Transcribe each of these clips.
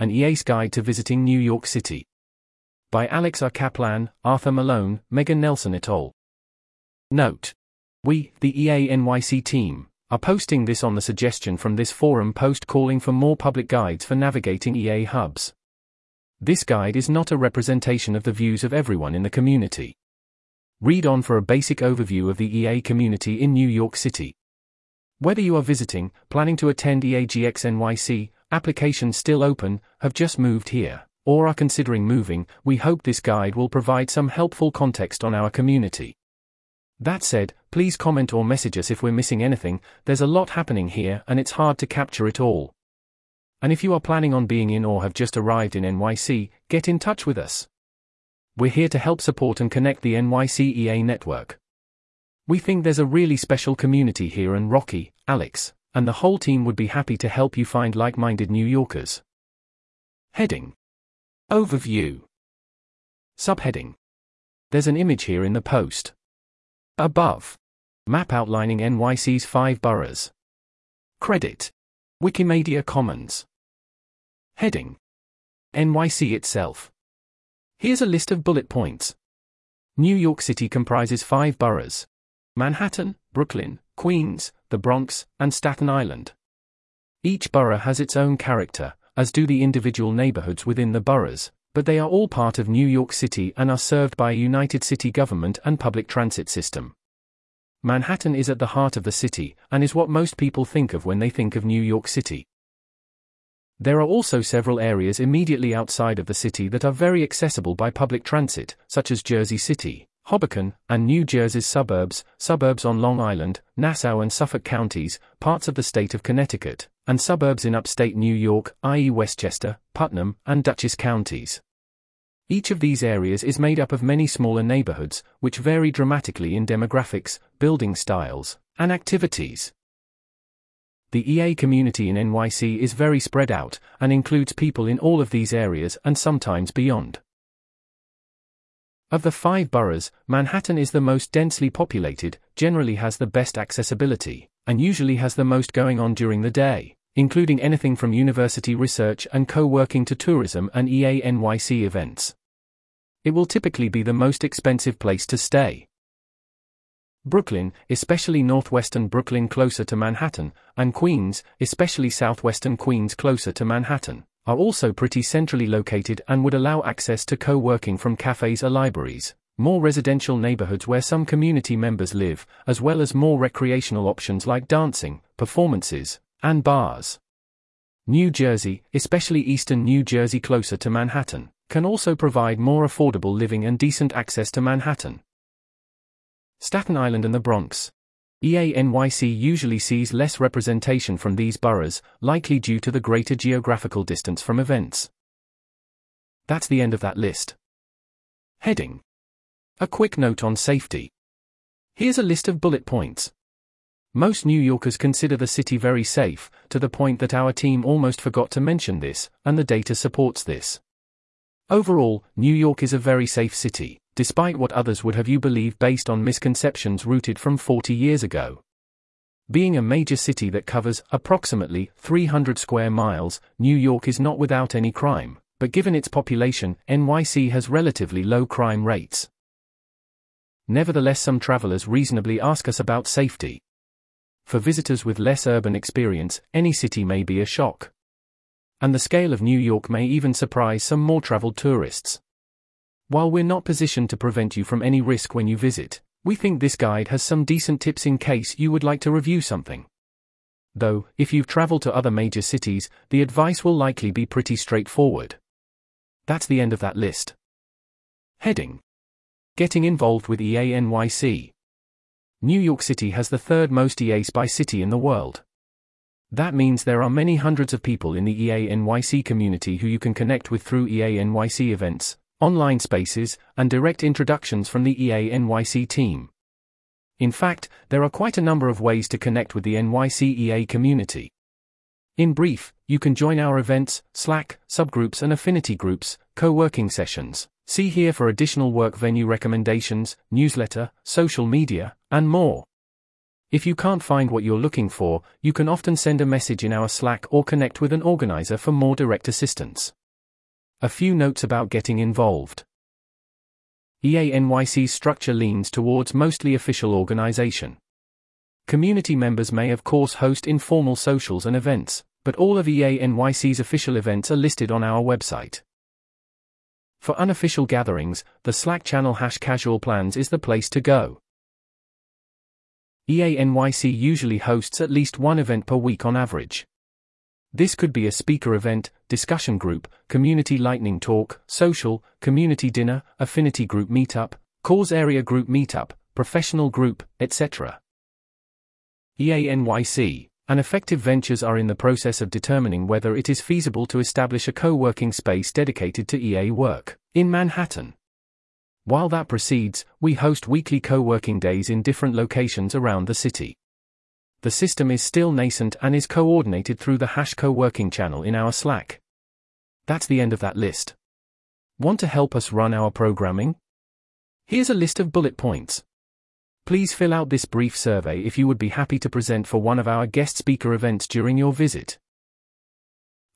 An EA's Guide to Visiting New York City. By Alex R. Kaplan, Arthur Malone, Megan Nelson et al. Note. We, the EA NYC team, are posting this on the suggestion from this forum post calling for more public guides for navigating EA hubs. This guide is not a representation of the views of everyone in the community. Read on for a basic overview of the EA community in New York City. Whether you are visiting, planning to attend EAGX NYC, applications still open, have just moved here, or are considering moving, we hope this guide will provide some helpful context on our community. That said, please comment or message us if we're missing anything, there's a lot happening here and it's hard to capture it all. And if you are planning on being in or have just arrived in NYC, get in touch with us. We're here to help support and connect the NYCEA network. We think there's a really special community here, and Rocky, Alex, and the whole team would be happy to help you find like minded New Yorkers. Heading Overview Subheading There's an image here in the post. Above Map outlining NYC's five boroughs. Credit Wikimedia Commons. Heading NYC itself. Here's a list of bullet points. New York City comprises five boroughs Manhattan, Brooklyn, Queens, the Bronx, and Staten Island. Each borough has its own character, as do the individual neighborhoods within the boroughs, but they are all part of New York City and are served by a united city government and public transit system. Manhattan is at the heart of the city, and is what most people think of when they think of New York City. There are also several areas immediately outside of the city that are very accessible by public transit, such as Jersey City, Hoboken, and New Jersey's suburbs, suburbs on Long Island, Nassau and Suffolk counties, parts of the state of Connecticut, and suburbs in upstate New York, i.e., Westchester, Putnam, and Dutchess counties. Each of these areas is made up of many smaller neighborhoods, which vary dramatically in demographics, building styles, and activities. The EA community in NYC is very spread out and includes people in all of these areas and sometimes beyond. Of the five boroughs, Manhattan is the most densely populated, generally has the best accessibility, and usually has the most going on during the day, including anything from university research and co working to tourism and EA NYC events. It will typically be the most expensive place to stay. Brooklyn, especially northwestern Brooklyn closer to Manhattan, and Queens, especially southwestern Queens closer to Manhattan, are also pretty centrally located and would allow access to co working from cafes or libraries, more residential neighborhoods where some community members live, as well as more recreational options like dancing, performances, and bars. New Jersey, especially eastern New Jersey closer to Manhattan, can also provide more affordable living and decent access to Manhattan. Staten Island and the Bronx, EANYC usually sees less representation from these boroughs, likely due to the greater geographical distance from events. That's the end of that list. Heading A quick note on safety. Here's a list of bullet points. Most New Yorkers consider the city very safe, to the point that our team almost forgot to mention this, and the data supports this. Overall, New York is a very safe city despite what others would have you believe based on misconceptions rooted from 40 years ago. Being a major city that covers approximately 300 square miles, New York is not without any crime, but given its population, NYC has relatively low crime rates. Nevertheless, some travelers reasonably ask us about safety. For visitors with less urban experience, any city may be a shock. And the scale of New York may even surprise some more traveled tourists. While we're not positioned to prevent you from any risk when you visit, we think this guide has some decent tips in case you would like to review something. Though, if you've traveled to other major cities, the advice will likely be pretty straightforward. That's the end of that list. Heading Getting involved with EANYC. New York City has the third most EAs by city in the world. That means there are many hundreds of people in the EANYC community who you can connect with through EANYC events, online spaces, and direct introductions from the EA NYC team. In fact, there are quite a number of ways to connect with the NYC NYCEA community. In brief, you can join our events, Slack, subgroups, and affinity groups, co working sessions. See here for additional work venue recommendations, newsletter, social media, and more. If you can't find what you're looking for, you can often send a message in our Slack or connect with an organizer for more direct assistance. A few notes about getting involved. EANYC's structure leans towards mostly official organization. Community members may of course host informal socials and events, but all of EANYC's official events are listed on our website. For unofficial gatherings, the Slack channel hash casual plans is the place to go. EANYC usually hosts at least one event per week on average. This could be a speaker event, discussion group, community lightning talk, social, community dinner, affinity group meetup, cause area group meetup, professional group, etc. EANYC and Effective Ventures are in the process of determining whether it is feasible to establish a co working space dedicated to EA work in Manhattan. While that proceeds, we host weekly co working days in different locations around the city. The system is still nascent and is coordinated through the Hash co working channel in our Slack. That's the end of that list. Want to help us run our programming? Here's a list of bullet points. Please fill out this brief survey if you would be happy to present for one of our guest speaker events during your visit.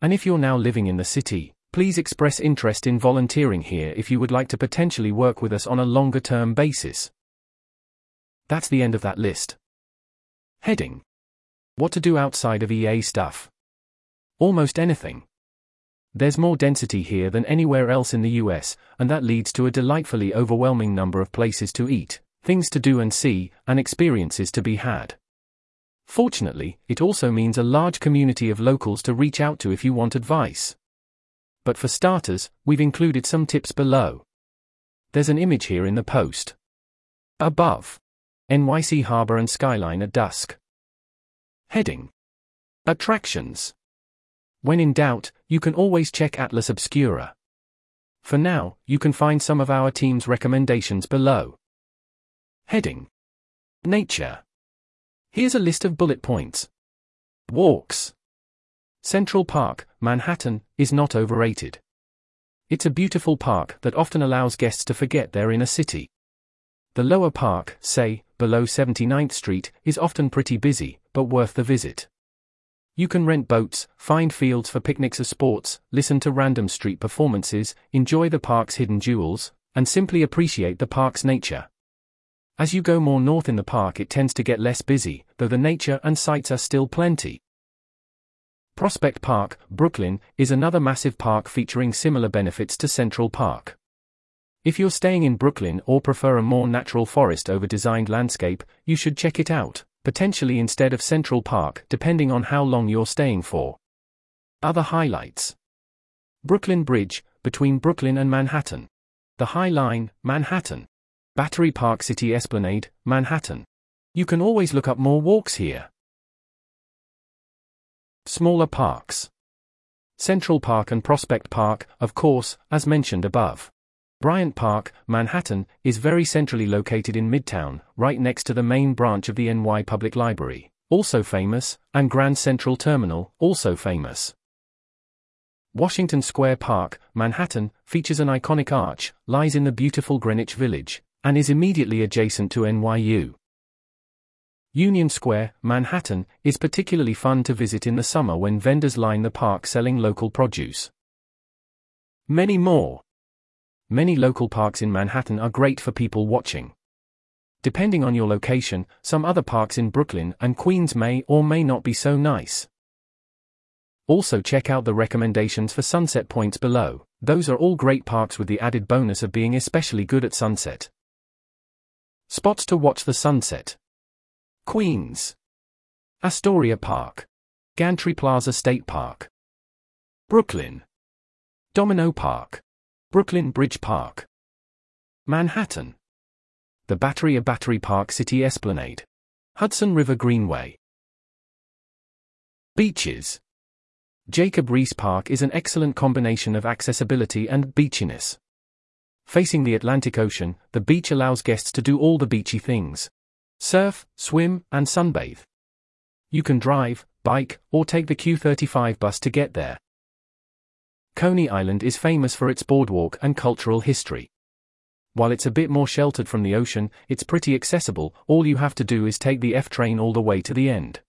And if you're now living in the city, please express interest in volunteering here if you would like to potentially work with us on a longer term basis. That's the end of that list. Heading What to do outside of EA stuff? Almost anything. There's more density here than anywhere else in the US, and that leads to a delightfully overwhelming number of places to eat things to do and see, and experiences to be had. Fortunately, it also means a large community of locals to reach out to if you want advice. But for starters, we've included some tips below. There's an image here in the post. Above. NYC Harbor and Skyline at dusk. Heading. Attractions. When in doubt, you can always check Atlas Obscura. For now, you can find some of our team's recommendations below. Heading Nature. Here's a list of bullet points. Walks. Central Park, Manhattan, is not overrated. It's a beautiful park that often allows guests to forget they're in a city. The lower park, say, below 79th Street, is often pretty busy, but worth the visit. You can rent boats, find fields for picnics or sports, listen to random street performances, enjoy the park's hidden jewels, and simply appreciate the park's nature. As you go more north in the park, it tends to get less busy, though the nature and sights are still plenty. Prospect Park, Brooklyn, is another massive park featuring similar benefits to Central Park. If you're staying in Brooklyn or prefer a more natural forest over designed landscape, you should check it out, potentially instead of Central Park, depending on how long you're staying for. Other highlights Brooklyn Bridge, between Brooklyn and Manhattan. The High Line, Manhattan. Battery Park City Esplanade, Manhattan. You can always look up more walks here. Smaller parks. Central Park and Prospect Park, of course, as mentioned above. Bryant Park, Manhattan, is very centrally located in Midtown, right next to the main branch of the NY Public Library, also famous, and Grand Central Terminal, also famous. Washington Square Park, Manhattan, features an iconic arch, lies in the beautiful Greenwich Village, and is immediately adjacent to NYU. Union Square, Manhattan, is particularly fun to visit in the summer when vendors line the park selling local produce. Many more. Many local parks in Manhattan are great for people watching. Depending on your location, some other parks in Brooklyn and Queens may or may not be so nice. Also, check out the recommendations for sunset points below, those are all great parks with the added bonus of being especially good at sunset. Spots to watch the sunset. Queens. Astoria Park. Gantry Plaza State Park. Brooklyn. Domino Park. Brooklyn Bridge Park. Manhattan. The Battery of Battery Park City Esplanade. Hudson River Greenway. Beaches. Jacob Riis Park is an excellent combination of accessibility and beachiness. Facing the Atlantic Ocean, the beach allows guests to do all the beachy things surf, swim, and sunbathe. You can drive, bike, or take the Q35 bus to get there. Coney Island is famous for its boardwalk and cultural history. While it's a bit more sheltered from the ocean, it's pretty accessible, all you have to do is take the F train all the way to the end.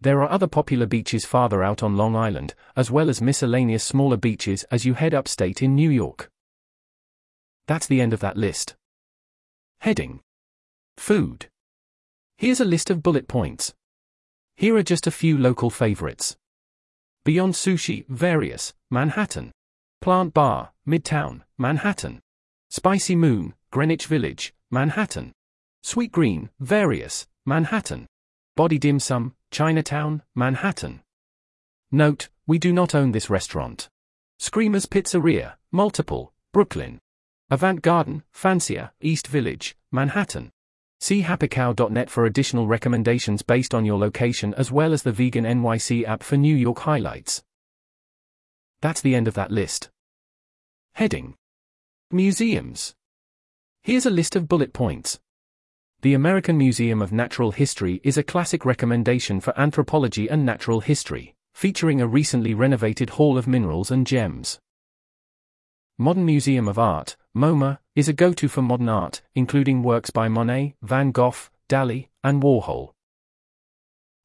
There are other popular beaches farther out on Long Island, as well as miscellaneous smaller beaches as you head upstate in New York. That's the end of that list. Heading Food. Here's a list of bullet points. Here are just a few local favorites. Beyond Sushi, Various, Manhattan. Plant Bar, Midtown, Manhattan. Spicy Moon, Greenwich Village, Manhattan. Sweet Green, Various, Manhattan. Body Dim Sum, Chinatown, Manhattan. Note, we do not own this restaurant. Screamers Pizzeria, Multiple, Brooklyn. Avant Garden, Fancier, East Village, Manhattan. See happycow.net for additional recommendations based on your location as well as the Vegan NYC app for New York highlights. That's the end of that list. Heading Museums. Here's a list of bullet points. The American Museum of Natural History is a classic recommendation for anthropology and natural history, featuring a recently renovated Hall of Minerals and Gems. Modern Museum of Art, MoMA, is a go to for modern art, including works by Monet, Van Gogh, Dali, and Warhol.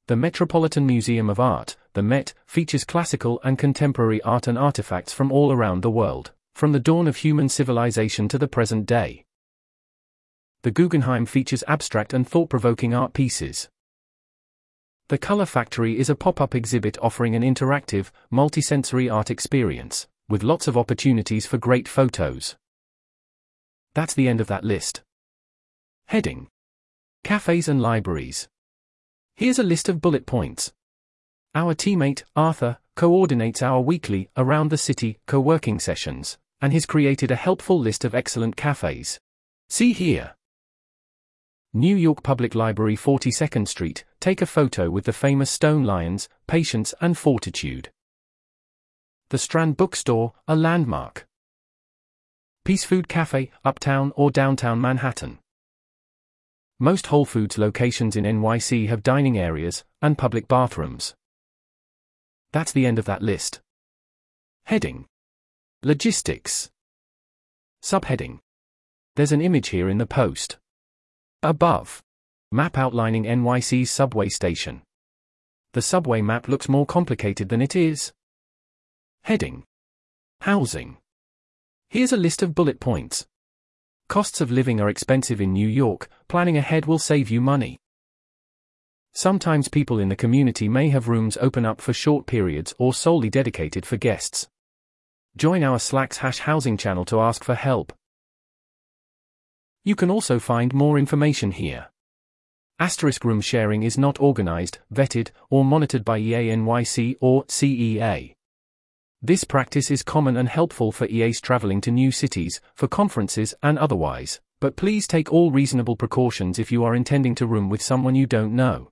The Metropolitan Museum of Art, the Met, features classical and contemporary art and artifacts from all around the world, from the dawn of human civilization to the present day the Guggenheim features abstract and thought provoking art pieces. The Color Factory is a pop up exhibit offering an interactive, multisensory art experience, with lots of opportunities for great photos. That's the end of that list. Heading Cafes and Libraries. Here's a list of bullet points. Our teammate, Arthur, coordinates our weekly, around the city, co working sessions, and has created a helpful list of excellent cafes. See here. New York Public Library 42nd Street, take a photo with the famous stone lions, patience and fortitude. The Strand Bookstore, a landmark. Peace Food Cafe, uptown or downtown Manhattan. Most Whole Foods locations in NYC have dining areas and public bathrooms. That's the end of that list. Heading Logistics. Subheading There's an image here in the post. Above. Map outlining NYC's subway station. The subway map looks more complicated than it is. Heading. Housing. Here's a list of bullet points. Costs of living are expensive in New York, planning ahead will save you money. Sometimes people in the community may have rooms open up for short periods or solely dedicated for guests. Join our Slacks Hash Housing channel to ask for help. You can also find more information here. Asterisk room sharing is not organized, vetted, or monitored by EANYC or CEA. This practice is common and helpful for EAs traveling to new cities, for conferences, and otherwise, but please take all reasonable precautions if you are intending to room with someone you don't know.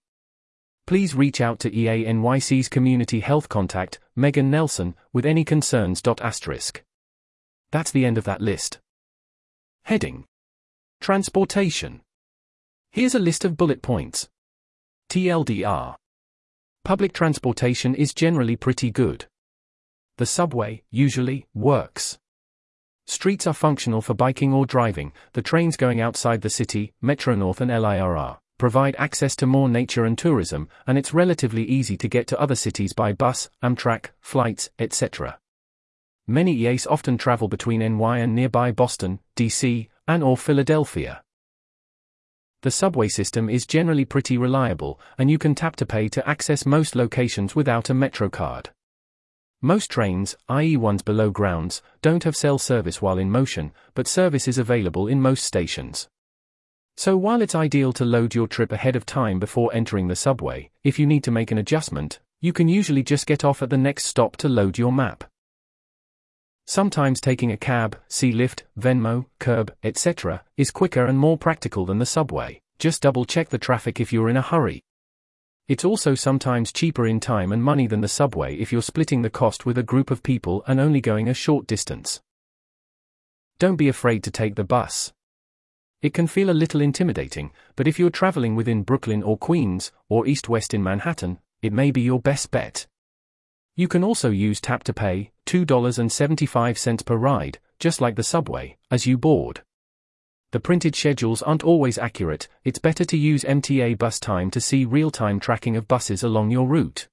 Please reach out to EANYC's community health contact, Megan Nelson, with any concerns. That's the end of that list. Heading Transportation. Here's a list of bullet points. TLDR. Public transportation is generally pretty good. The subway, usually, works. Streets are functional for biking or driving, the trains going outside the city, Metro North and LIRR, provide access to more nature and tourism, and it's relatively easy to get to other cities by bus, Amtrak, flights, etc. Many EAs often travel between NY and nearby Boston, DC, and or Philadelphia. The subway system is generally pretty reliable, and you can tap to pay to access most locations without a Metro card. Most trains, i.e. ones below grounds, don't have cell service while in motion, but service is available in most stations. So while it's ideal to load your trip ahead of time before entering the subway, if you need to make an adjustment, you can usually just get off at the next stop to load your map. Sometimes taking a cab, Sea Lift, Venmo, Curb, etc., is quicker and more practical than the subway. Just double check the traffic if you're in a hurry. It's also sometimes cheaper in time and money than the subway if you're splitting the cost with a group of people and only going a short distance. Don't be afraid to take the bus. It can feel a little intimidating, but if you're traveling within Brooklyn or Queens, or east west in Manhattan, it may be your best bet. You can also use Tap to Pay, $2.75 per ride, just like the subway, as you board. The printed schedules aren't always accurate, it's better to use MTA bus time to see real time tracking of buses along your route.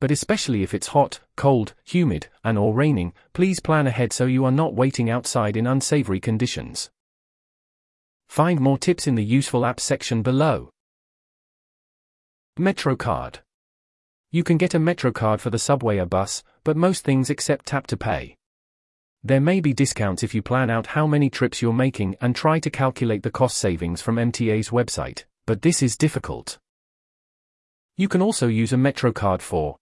But especially if it's hot, cold, humid, and or raining, please plan ahead so you are not waiting outside in unsavory conditions. Find more tips in the useful apps section below. MetroCard. You can get a MetroCard for the subway or bus, but most things accept tap to pay. There may be discounts if you plan out how many trips you're making and try to calculate the cost savings from MTA's website, but this is difficult. You can also use a MetroCard for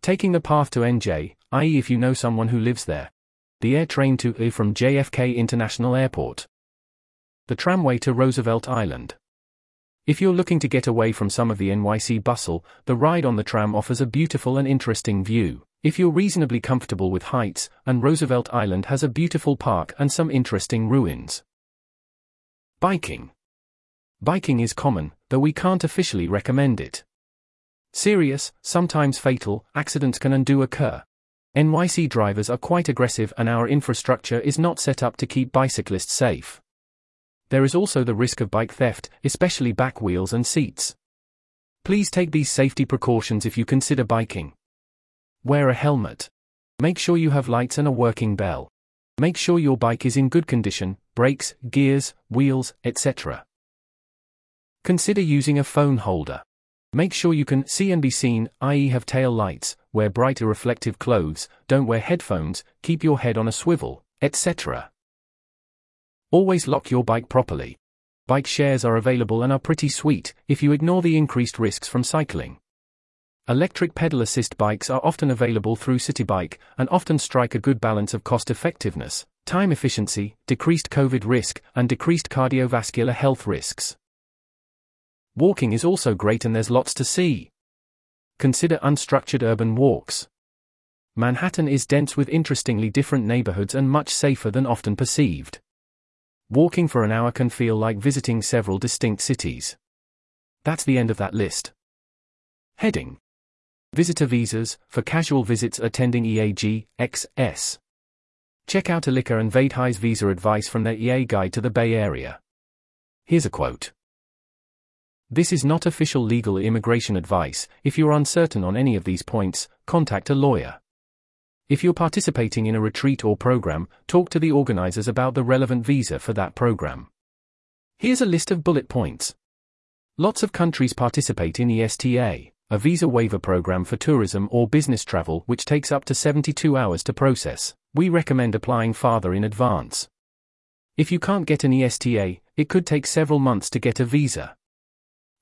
taking the path to NJ, i.e., if you know someone who lives there, the air train to I from JFK International Airport, the tramway to Roosevelt Island. If you're looking to get away from some of the NYC bustle, the ride on the tram offers a beautiful and interesting view. If you're reasonably comfortable with heights, and Roosevelt Island has a beautiful park and some interesting ruins. Biking. Biking is common, though we can't officially recommend it. Serious, sometimes fatal, accidents can and do occur. NYC drivers are quite aggressive and our infrastructure is not set up to keep bicyclists safe. There is also the risk of bike theft, especially back wheels and seats. Please take these safety precautions if you consider biking. Wear a helmet. Make sure you have lights and a working bell. Make sure your bike is in good condition, brakes, gears, wheels, etc. Consider using a phone holder. Make sure you can see and be seen, i.e., have tail lights, wear brighter reflective clothes, don't wear headphones, keep your head on a swivel, etc. Always lock your bike properly. Bike shares are available and are pretty sweet if you ignore the increased risks from cycling. Electric pedal assist bikes are often available through Citi Bike and often strike a good balance of cost effectiveness, time efficiency, decreased COVID risk, and decreased cardiovascular health risks. Walking is also great and there's lots to see. Consider unstructured urban walks. Manhattan is dense with interestingly different neighborhoods and much safer than often perceived. Walking for an hour can feel like visiting several distinct cities. That's the end of that list. Heading Visitor visas for casual visits attending EAG, XS. Check out Elika and Vaidehi's visa advice from their EA guide to the Bay Area. Here's a quote. This is not official legal immigration advice. If you're uncertain on any of these points, contact a lawyer. If you're participating in a retreat or program, talk to the organizers about the relevant visa for that program. Here's a list of bullet points. Lots of countries participate in ESTA a visa waiver program for tourism or business travel which takes up to 72 hours to process. We recommend applying farther in advance. If you can't get an ESTA, it could take several months to get a visa.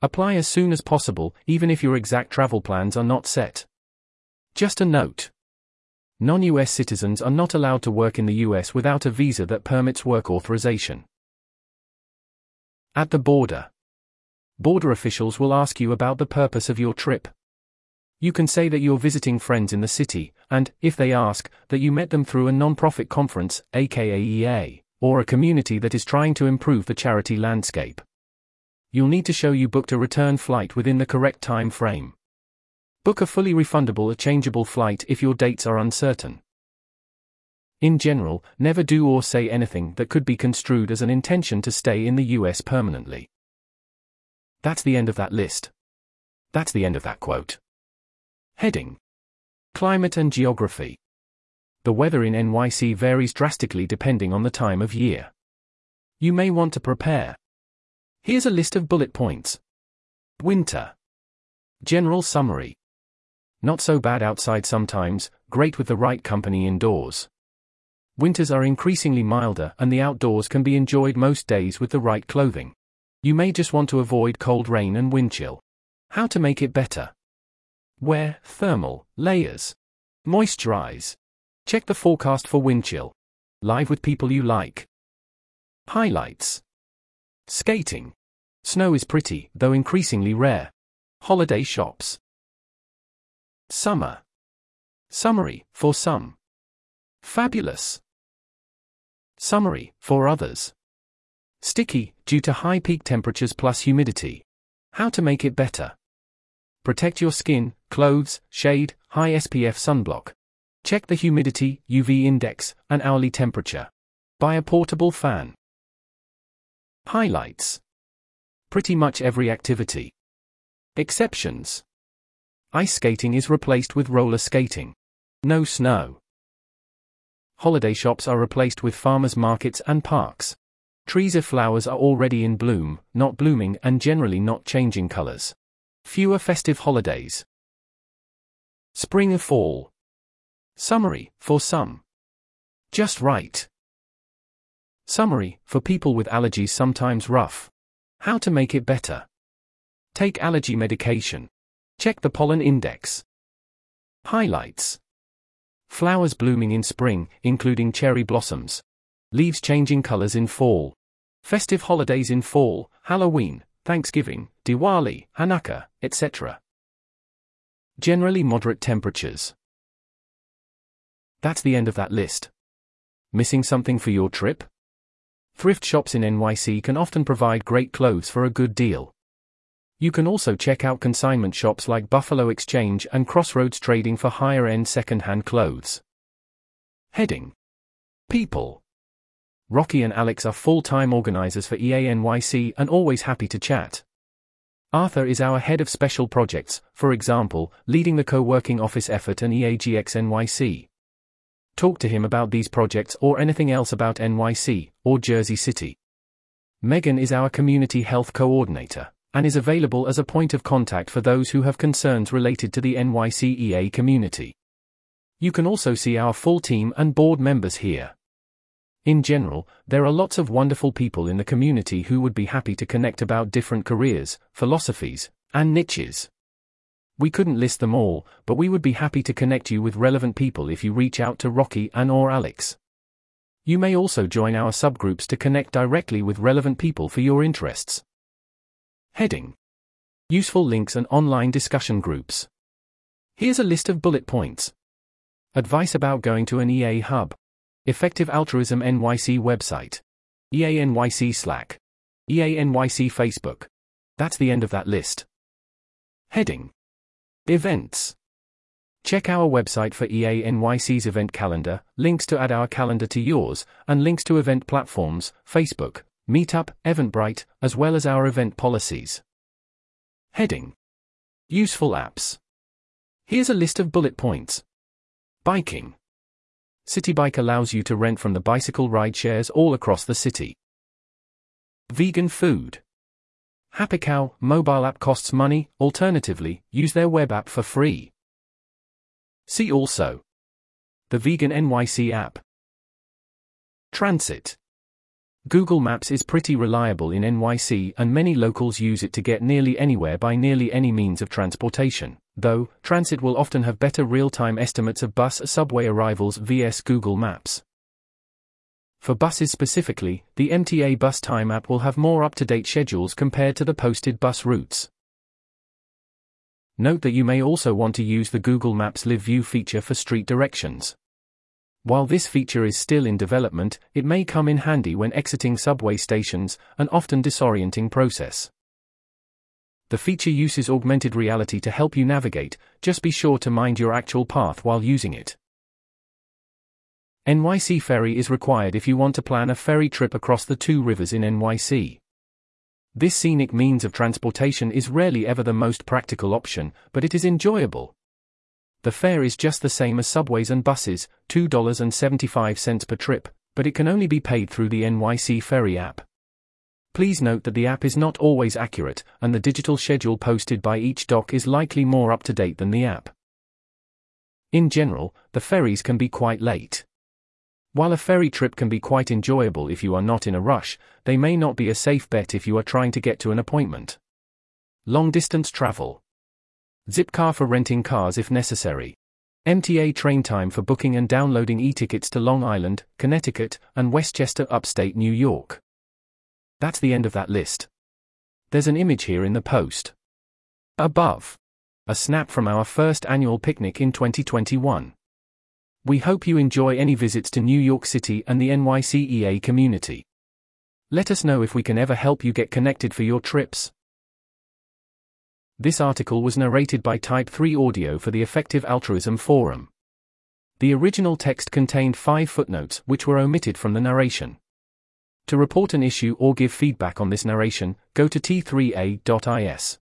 Apply as soon as possible, even if your exact travel plans are not set. Just a note. Non-US citizens are not allowed to work in the US without a visa that permits work authorization. At the border border officials will ask you about the purpose of your trip. You can say that you're visiting friends in the city, and, if they ask, that you met them through a non-profit conference, aka EA, or a community that is trying to improve the charity landscape. You'll need to show you booked a return flight within the correct time frame. Book a fully refundable or changeable flight if your dates are uncertain. In general, never do or say anything that could be construed as an intention to stay in the US permanently. That's the end of that list. That's the end of that quote. Heading Climate and Geography. The weather in NYC varies drastically depending on the time of year. You may want to prepare. Here's a list of bullet points. Winter. General summary. Not so bad outside sometimes, great with the right company indoors. Winters are increasingly milder and the outdoors can be enjoyed most days with the right clothing. You may just want to avoid cold rain and wind chill. How to make it better? Wear thermal layers. Moisturize. Check the forecast for wind chill. Live with people you like. Highlights. Skating. Snow is pretty, though increasingly rare. Holiday shops. Summer. Summary, for some. Fabulous. Summary, for others. Sticky, due to high peak temperatures plus humidity. How to make it better. Protect your skin, clothes, shade, high SPF sunblock. Check the humidity, UV index, and hourly temperature. Buy a portable fan. Highlights. Pretty much every activity. Exceptions. Ice skating is replaced with roller skating. No snow. Holiday shops are replaced with farmers markets and parks. Trees of flowers are already in bloom, not blooming and generally not changing colors. Fewer festive holidays. Spring or fall. Summary, for some. Just right. Summary, for people with allergies sometimes rough. How to make it better. Take allergy medication. Check the pollen index. Highlights. Flowers blooming in spring, including cherry blossoms. Leaves changing colors in fall. Festive holidays in fall, Halloween, Thanksgiving, Diwali, Hanukkah, etc. Generally moderate temperatures. That's the end of that list. Missing something for your trip? Thrift shops in NYC can often provide great clothes for a good deal. You can also check out consignment shops like Buffalo Exchange and Crossroads Trading for higher end second hand clothes. Heading People Rocky and Alex are full time organizers for EANYC and always happy to chat. Arthur is our head of special projects, for example, leading the co working office effort and EAGX NYC. Talk to him about these projects or anything else about NYC or Jersey City. Megan is our community health coordinator and is available as a point of contact for those who have concerns related to the NYCEA community. You can also see our full team and board members here. In general, there are lots of wonderful people in the community who would be happy to connect about different careers, philosophies, and niches. We couldn't list them all, but we would be happy to connect you with relevant people if you reach out to Rocky and or Alex. You may also join our subgroups to connect directly with relevant people for your interests. Heading Useful links and online discussion groups. Here's a list of bullet points. Advice about going to an EA hub. Effective Altruism NYC website. EANYC Slack. EANYC Facebook. That's the end of that list. Heading Events. Check our website for EANYC's event calendar, links to add our calendar to yours, and links to event platforms, Facebook, Meetup, Eventbrite, as well as our event policies. Heading Useful apps. Here's a list of bullet points. Biking. Citi Bike allows you to rent from the bicycle ride shares all across the city. Vegan food. Happy Cow mobile app costs money, alternatively, use their web app for free. See also the Vegan NYC app. Transit. Google Maps is pretty reliable in NYC and many locals use it to get nearly anywhere by nearly any means of transportation, though, Transit will often have better real time estimates of bus subway arrivals vs Google Maps. For buses specifically, the MTA Bus Time app will have more up to date schedules compared to the posted bus routes. Note that you may also want to use the Google Maps Live View feature for street directions. While this feature is still in development, it may come in handy when exiting subway stations, an often disorienting process. The feature uses augmented reality to help you navigate, just be sure to mind your actual path while using it. NYC Ferry is required if you want to plan a ferry trip across the two rivers in NYC. This scenic means of transportation is rarely ever the most practical option, but it is enjoyable. The fare is just the same as subways and buses, $2.75 per trip, but it can only be paid through the NYC Ferry app. Please note that the app is not always accurate, and the digital schedule posted by each dock is likely more up to date than the app. In general, the ferries can be quite late. While a ferry trip can be quite enjoyable if you are not in a rush, they may not be a safe bet if you are trying to get to an appointment. Long distance travel. Zipcar for renting cars if necessary. MTA train time for booking and downloading e-tickets to Long Island, Connecticut, and Westchester, upstate New York. That's the end of that list. There's an image here in the post. Above. A snap from our first annual picnic in 2021. We hope you enjoy any visits to New York City and the NYCEA community. Let us know if we can ever help you get connected for your trips. This article was narrated by TYPE III AUDIO for the Effective Altruism Forum. The original text contained five footnotes which were omitted from the narration. To report an issue or give feedback on this narration, go to t3a.is.